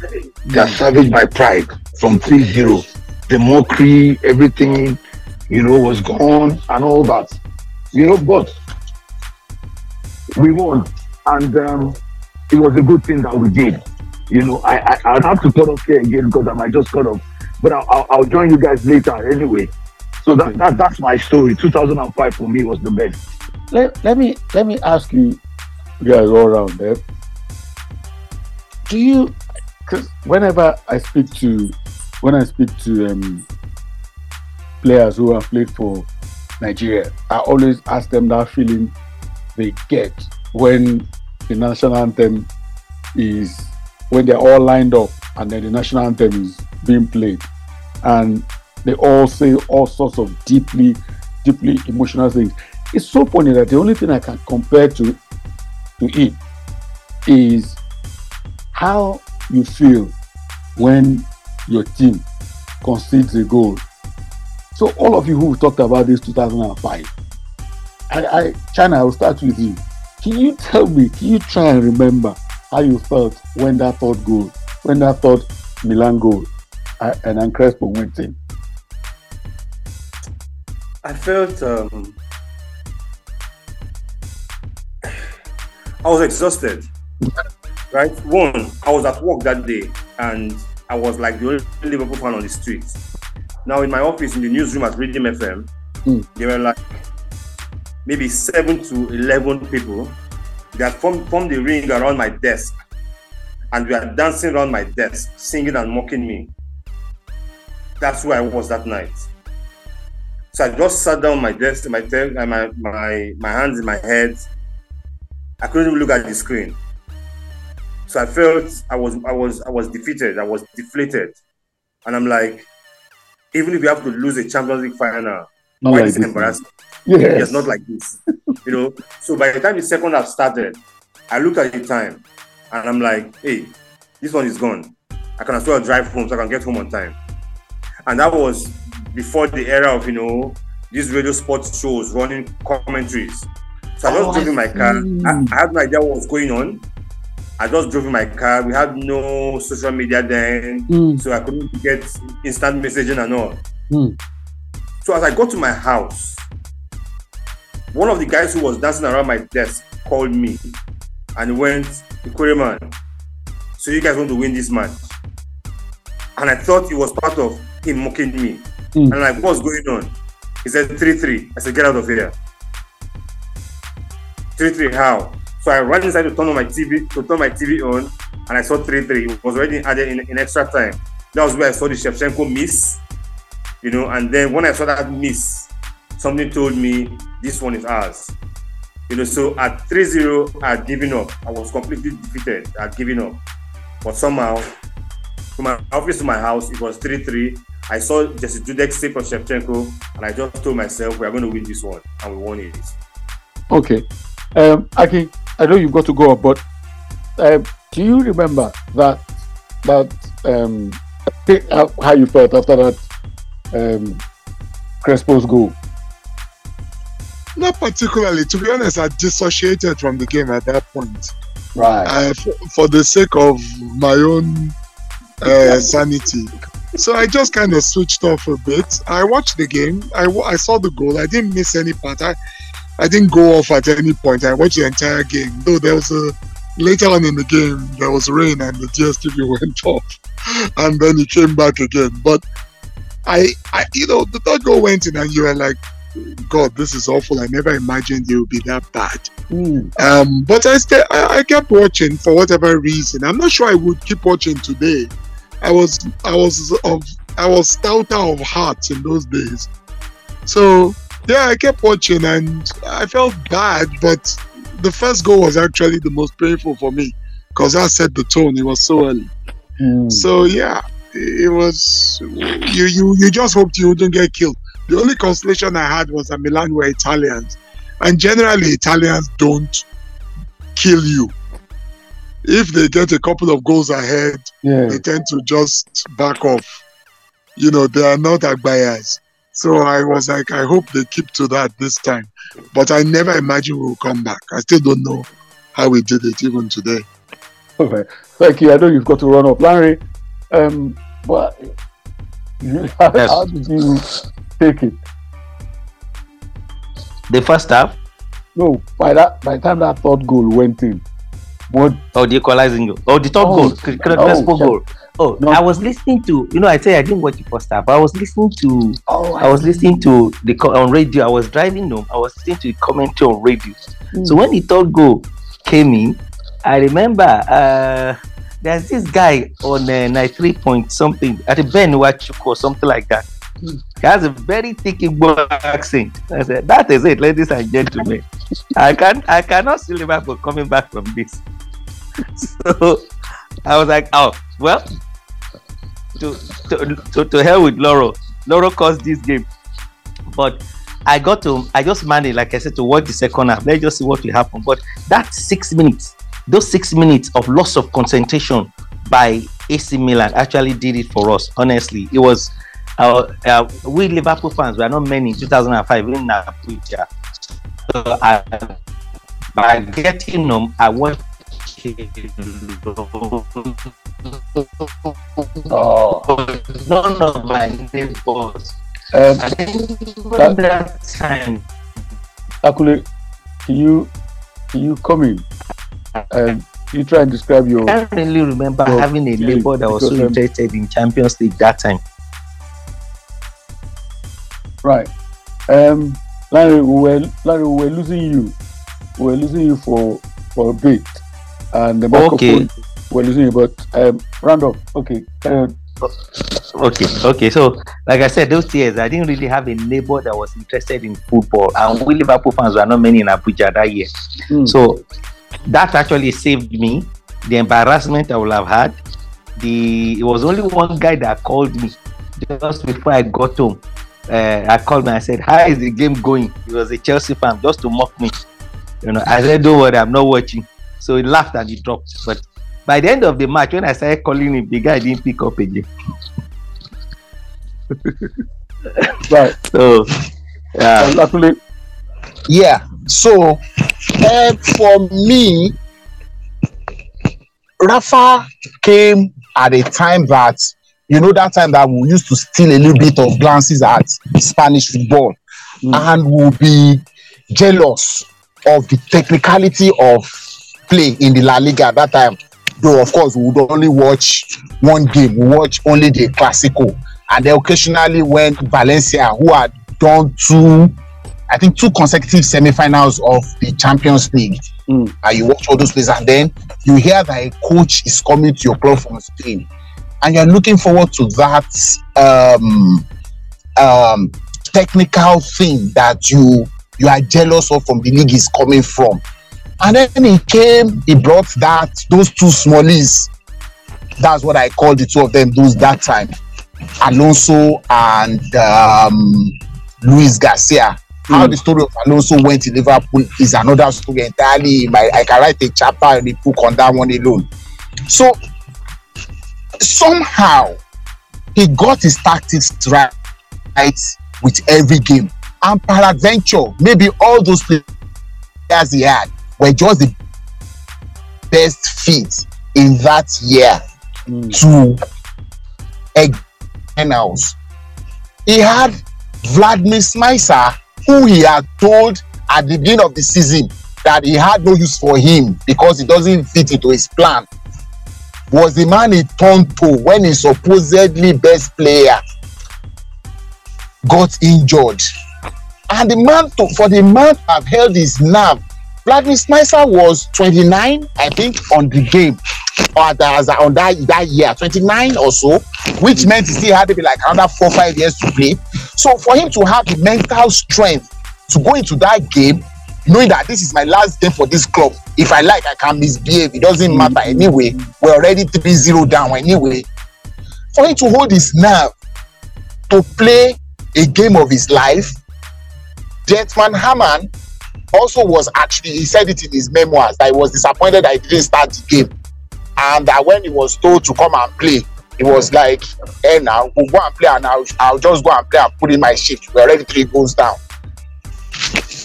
they are salvaged by pride from 3 0. The mockery, everything, you know, was gone and all that. You know, but we won. And um, it was a good thing that we did. You know, I, I I'd have to cut off here again because I might just cut off. But I'll, I'll, I'll join you guys later anyway. So that, that that's my story. 2005 for me was the best. Let, let me let me ask you guys all around there. Do you because whenever I speak to when I speak to um, players who have played for Nigeria, I always ask them that feeling they get when the national anthem is when they're all lined up and then the national anthem is being played. And they all say all sorts of deeply deeply emotional things. It's so funny that the only thing i can compare to to it is how you feel when your team concedes a goal. So all of you who talked about this 2005 i i china i will start with you. Can you tell me can you try and remember how you felt when that third goal when that third milan goal uh, and then crespo went in? I felt um, I was exhausted. Right? One, I was at work that day and I was like the only Liverpool fan on the street. Now in my office in the newsroom at Rhythm FM, Mm. there were like maybe seven to eleven people that formed, formed the ring around my desk and we are dancing around my desk, singing and mocking me. That's where I was that night. So I just sat down on my desk, my my my my hands in my head. I couldn't even look at the screen. So I felt I was I was I was defeated. I was deflated, and I'm like, even if we have to lose a Champions League final, Not why like this this, embarrassing? yes Yes, not like this. you know. So by the time the second half started, I looked at the time, and I'm like, hey, this one is gone. I can as well drive home so I can get home on time. And that was before the era of you know these radio sports shows running commentaries. So I oh, just Oh, drove in my car. I, I had no idea what was going on. I just drove in my car. We had no social media then, Mm, so I couldn't get instant messaging and all. mm. So as I got to my house, one of the guys who was dancing around my desk called me and went, man, so you guys want to win this match? And I thought it was part of him mocking me. Mm. And like, what's going on? He said 3-3. I said, get out of here. 3-3 how? So I ran inside to turn on my TV, to turn my TV on, and I saw 3-3. It was already added in, in extra time. That was where I saw the Shevchenko miss you know. And then when I saw that miss, something told me this one is ours, you know. So at 3-0, I had given up. I was completely defeated. I had given up, but somehow, from my office to my house, it was 3-3. I saw Jerzy Dudek save for Shevchenko, and I just told myself we are going to win this one, and we won it. Okay. Um, Aki, I know you've got to go but um, do you remember that that um, how, how you felt after that um, Crespo's goal? Not particularly. To be honest, I dissociated from the game at that point. Right. uh, for, for the sake of my own uh, sanity. So I just kind of switched off a bit. I watched the game. I, I saw the goal. I didn't miss any part. I, I didn't go off at any point. I watched the entire game. Though there was a later on in the game there was rain and the DSTV went off, and then it came back again. But I, I you know, the third goal went in, and you were like, God, this is awful. I never imagined it would be that bad. Mm. Um, but I, st- I I kept watching for whatever reason. I'm not sure I would keep watching today. I was I was of I was stouter of heart in those days. So yeah, I kept watching and I felt bad, but the first goal was actually the most painful for me because that set the tone. It was so early. Mm. So yeah, it it was you you you just hoped you wouldn't get killed. The only consolation I had was that Milan were Italians, and generally Italians don't kill you. If they get a couple of goals ahead, yeah. they tend to just back off. You know, they are not Agbayas. So I was like, I hope they keep to that this time. But I never imagined we'll come back. I still don't know how we did it even today. Okay. Thank you. I know you've got to run up. Larry, um, but how, Yes. how did you take it? The first half, No, by that by the time that third goal went in, what or the equalizing goal, or the third Oh, goal, Cre- Cre- oh, Crespo goal. Oh, No. I was listening to, you know, I say I didn't watch the first half. I was listening to, oh I was listening to the on radio. I was driving home. I was listening to the commentary on radio. Hmm. So when the third goal came in, I remember uh, there's this guy on uh, 93 point something at the Ben Wachuk or something like that. Hmm. He has a very thick Igbo accent. I said, that is it, ladies and gentlemen. I can I cannot see Liverpool coming back from this. So I was like, oh well, to to to, to hell with Laurel. Laurel caused this game, but I got to I just managed, like I said, to watch the second half. Let's just see what will happen. But that six minutes, those six minutes of loss of concentration by AC Milan actually did it for us. Honestly, it was. Uh, uh, we Liverpool fans were not many in 2005 in Abuja. So I, by getting them, I watched oh, none of my neighbors. um, I think from that time, Akule, can you can you come in? Um, you try and describe your I can't really remember So, having a neighbor that was so um, interested in Champions League that time. right. Um, Larry, we were Larry, we were losing you. We were losing you for for a bit, and the Okay. microphone we're losing you. But um, up. Okay. carry. Okay, okay. So, like I said, those years I didn't really have a neighbor that was interested in football, and we Liverpool fans were not many in Abuja that year. Hmm. So that actually saved me the embarrassment I would have had. The it was only one guy that called me just before I got home. Uh, I called me. I said, "How is the game going?" He was a Chelsea fan, just to mock me. You know, I said, "Don't worry, I'm not watching." So he laughed and he dropped. But by the end of the match, when I started calling him, the guy didn't pick up again. Right. So, yeah. Akule, Yeah. So, uh, for me, Rafa came at a time that you know that time that we used to steal a little bit of glances at Spanish football, Mm. and we'll be jealous of the technicality of play in the La Liga at that time. Though of course we would only watch one game, we watch only the Clasico, and then occasionally when Valencia, who had done two I think two consecutive semi-finals of the Champions League. Mm. And you watch all those plays, and then you hear that a coach is coming to your club from Spain, and you're looking forward to that um, um, technical thing that you you are jealous of from the league is coming from. And then he came, he brought that those two smallies. That's what I called the two of them. Those that time, Alonso and um, Luis Garcia. How Mm. the story of Alonso went to Liverpool is another story entirely. My, I can write a chapter in the book on that one alone. So somehow he got his tactics right, right with every game. And peradventure, maybe all those players he had were just the best fit in that year Mm. to house. He had Vladimir Smicer, who he had told at the beginning of the season that he had no use for him because he doesn't fit into his plan. Was the man he turned to when his supposedly best player got injured. And the man to, for the man to have held his nerve, Vladimir Smicer was 29, I think, on the game or that, on that, that year, 29 or so, which meant he still had to be like another four, five years to play. So for him to have the mental strength to go into that game, knowing that this is my last game for this club, if I like, I can misbehave. It doesn't matter mm-hmm. anyway. We're already 3-0 down anyway. For him to hold his nerve to play a game of his life, Dietmar Hamann also was actually he said it in his memoirs that he was disappointed that he didn't start the game. And that when he was told to come and play he was like hey now we'll go and play and I'll, I'll just go and play and put in my shift. We're already three goals down.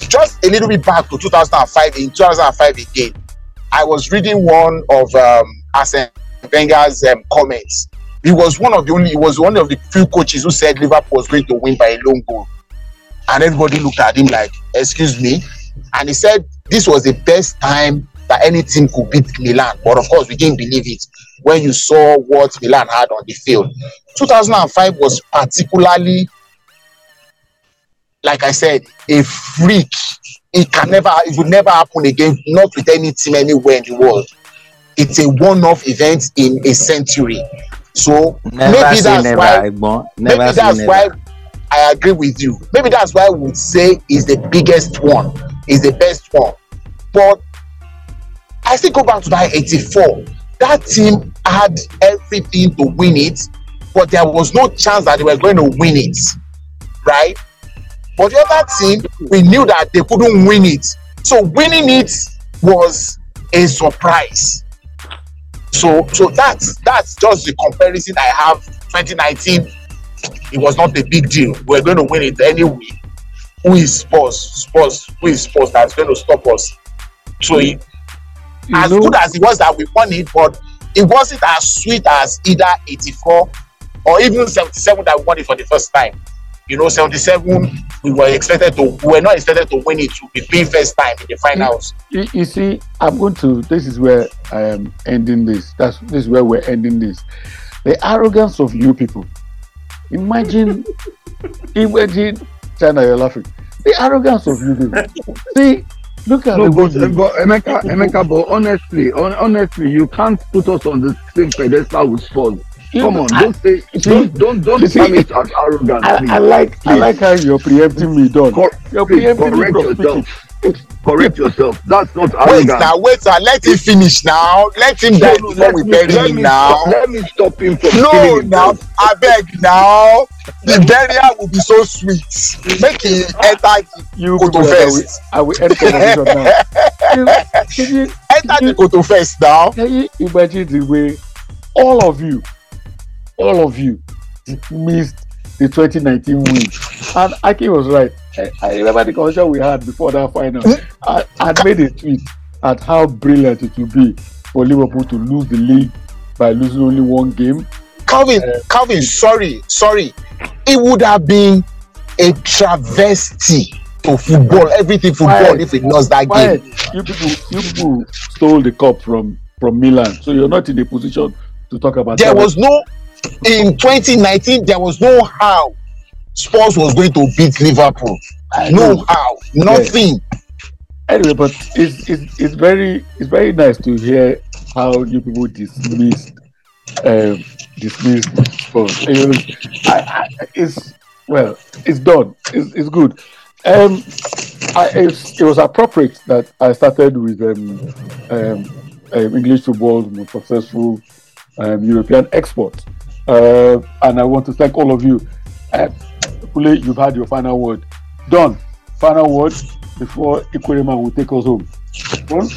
Just a little bit back to 2005 in 2005 again I was reading one of um Arsene Wenger's um, comments. He was one of the only he was one of the few coaches who said Liverpool was going to win by a lone goal. And everybody looked at him like excuse me and he said this was the best time that any team could beat Milan. But of course, we didn't believe it when you saw what Milan had on the field. 2005 was particularly, like I said, a freak. It can never, it would never happen again, not with any team anywhere in the world. It's a one-off event in a century. So Never maybe that's never, why maybe that's never. why I agree with you. Maybe that's why I would say is the biggest one, is the best one. But I still go back to that 84. That team had everything to win it, but there was no chance that they were going to win it, right? But the other team, we knew that they couldn't win it. So winning it was a surprise. So, so that's that's just the comparison I have. 2019 it was not a big deal. We're going to win it anyway. Who is Spurs? Spurs. Who is Spurs that's going to stop us? So, it, You as know, good as it was that we won it, but it wasn't as sweet as either 84 or even 77 that we won it for the first time. You know, 77, we were expected to, we were not expected to win it to be playing first time in the finals. you, you see, I'm going to. This is where I am ending this. That's this is where we're ending this. The arrogance of you people. Imagine, imagine, China, you're laughing. The arrogance of you people. See, look at No, the but, way you- but Emeka, Emeka, but honestly, on, honestly, you can't put us on the same pedestal with Spurs. Come on, I- don't say, see, don't, don't, don't see, it as arrogance. I. I like I like how you're preempting me, Don. Cor- You're preempting me correct from yourself. Speaking. Correct yourself. That's not Wait now, wait now, let him finish now. Let him die No, no, before let we me- bury him now. Stop, let me stop him from No, now, himself. I beg now. The burial will be so sweet. Make him enter, You Go people to that I will, first. I will end conversation now. You- Can you, enter the Koto first now. can you imagine the way all of you, all of you missed the 2019 win? And Aki was right. I, I remember the conversation we had before that final. I, I made a tweet at how brilliant it would be for Liverpool to lose the league by losing only one game. Calvin, Uh, Calvin, sorry, sorry. It would have been a travesty to football, everything football, Quiet. if it lost that Why game. you people you people stole the cup from from Milan, so you're not in a position to talk about that. There that. was no, in 2019, there was no how Spurs was going to beat Liverpool. I No know. how, nothing. anyway, but it's, it's it's very it's very nice to hear how you people dismissed um dismissed Spurs. It was- I, I, it's well, it's done. It's, it's good. Um, I, it's, it was appropriate that I started with um, um, um English football's most successful um, European export, uh, and I want to thank all of you. Uh, Kule, you've had your final word. Done. Final word before Ikwerreman will take us home. Don?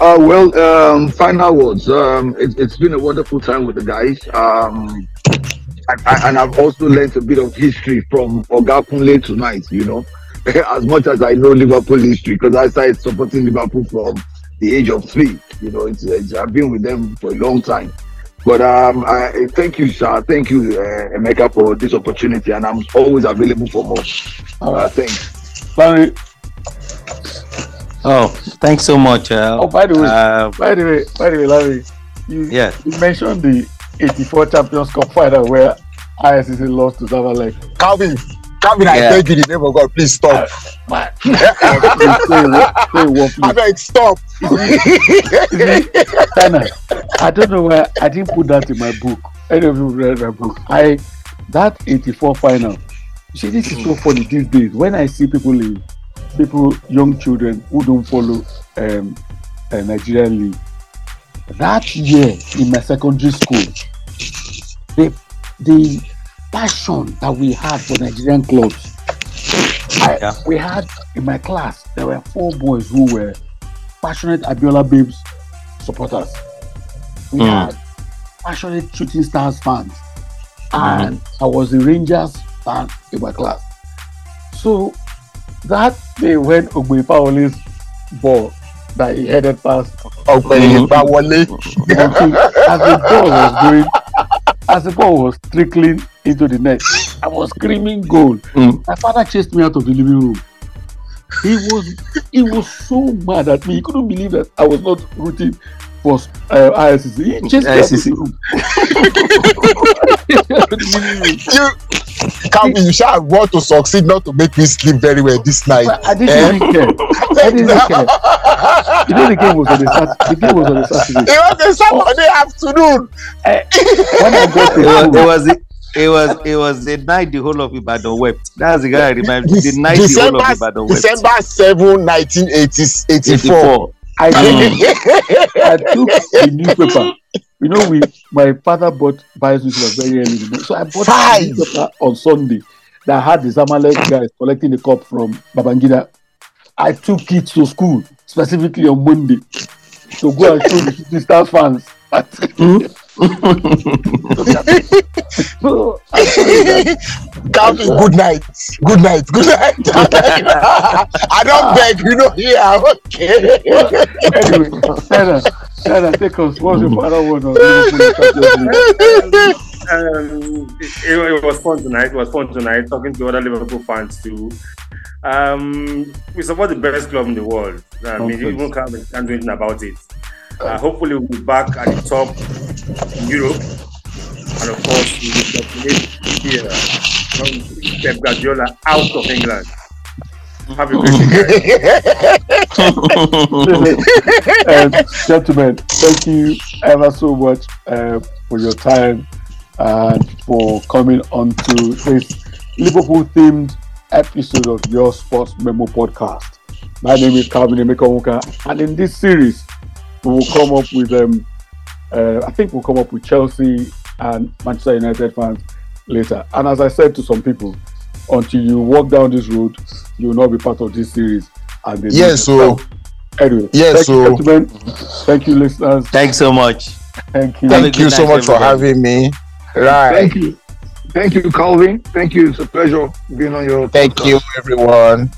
Uh, well, um, final words. Um, it, it's been a wonderful time with the guys. Um, and, and I've also learned a bit of history from Oga Kunle tonight, you know, as much as I know Liverpool history, because I started supporting Liverpool from the age of three. You know, it's, it's I've been with them for a long time. But um, I, thank you, sir. Thank you, uh, Emeka, for this opportunity, and I'm always available for more. All Uh, right. thanks. Larry, Oh, thanks so much. Uh, oh, by the way, uh, by the way, by the way, Larry, you, yeah. you mentioned the 84 Champions Cup final where ISCC lost to Zamalek. Calvin, Calvin, I Yeah. beg you, in the name of God, please stop. One, I beg, stop. China, I don't know why I didn't put that in my book. Any of you read my book? I that 84 final. See, this is so funny these days. When I see people in people, young children who don't follow um, uh, Nigerian league. That year in my secondary school, the the passion that we had for Nigerian clubs. I, Yeah. We had in my class there were four boys who were passionate Abiola Babes supporters. We Mm. had passionate shooting stars fans, and I was a Rangers fan in my class. So that day when Ogbe Paoli's ball that he headed past ọ̀gbẹ́ni Báwọlé. walking, as the ball was going, as the ball was trickling into the net, I was screaming goal. Mm. My father chased me out of the living room. He was he was so mad at me. He couldn't believe that I was not rooting for uh, ISCC. He chased me ISCC. the. Out of the room. You calvin you sha want to succeed not to make me sleep very well this night. But I didn't eh? even care. I didn't care. You know the game was on the Sat- the game was on the Saturday. it was a saturday afternoon. Eh, when I got to It was, it was it was it was the night the whole of Ibadan wept. That's the guy I remember. Dec- The night the whole december of Ibadan wept. december seven nineteen eighty eighty-four. 84. I I took a newspaper. You know, we my father bought buys newspaper very early in the morning. So I bought Five. on Sunday that had the Zamalek ah. guys collecting the cup from Babangida. I took it to school specifically on Monday to go and show the Shooting fans. so that calvin good night good night good night i don't beg you know yeah, okay. anyway, Anna, Anna, take us. What's your final word on Liverpool Champions League? um, it, it was fun tonight. It was fun tonight talking to other Liverpool fans too. Um, we support the best club in the world. I mean, Okay. even can't, can't do anything about it. Uh, hopefully, we'll be back at the top in Europe, and of course, we will dominate here from Pep Guardiola out of England. Have um, gentlemen, thank you ever so much uh, for your time and for coming on to this Liverpool themed episode of your Sports Memo podcast. My name is Calvin Emeka and in this series, we will come up with um, uh, I think we'll come up with Chelsea and Manchester United fans later. And as I said to some people, until you walk down this road, you will not be part of this series. And they Yes, so- anyway, Yes, thank you, so- gentlemen. Thank you, listeners. Thanks so much. Thank you. Thank you so night, much for having me right Thank you. Thank you, Calvin. Thank you. It's a pleasure being on your thank podcast. you everyone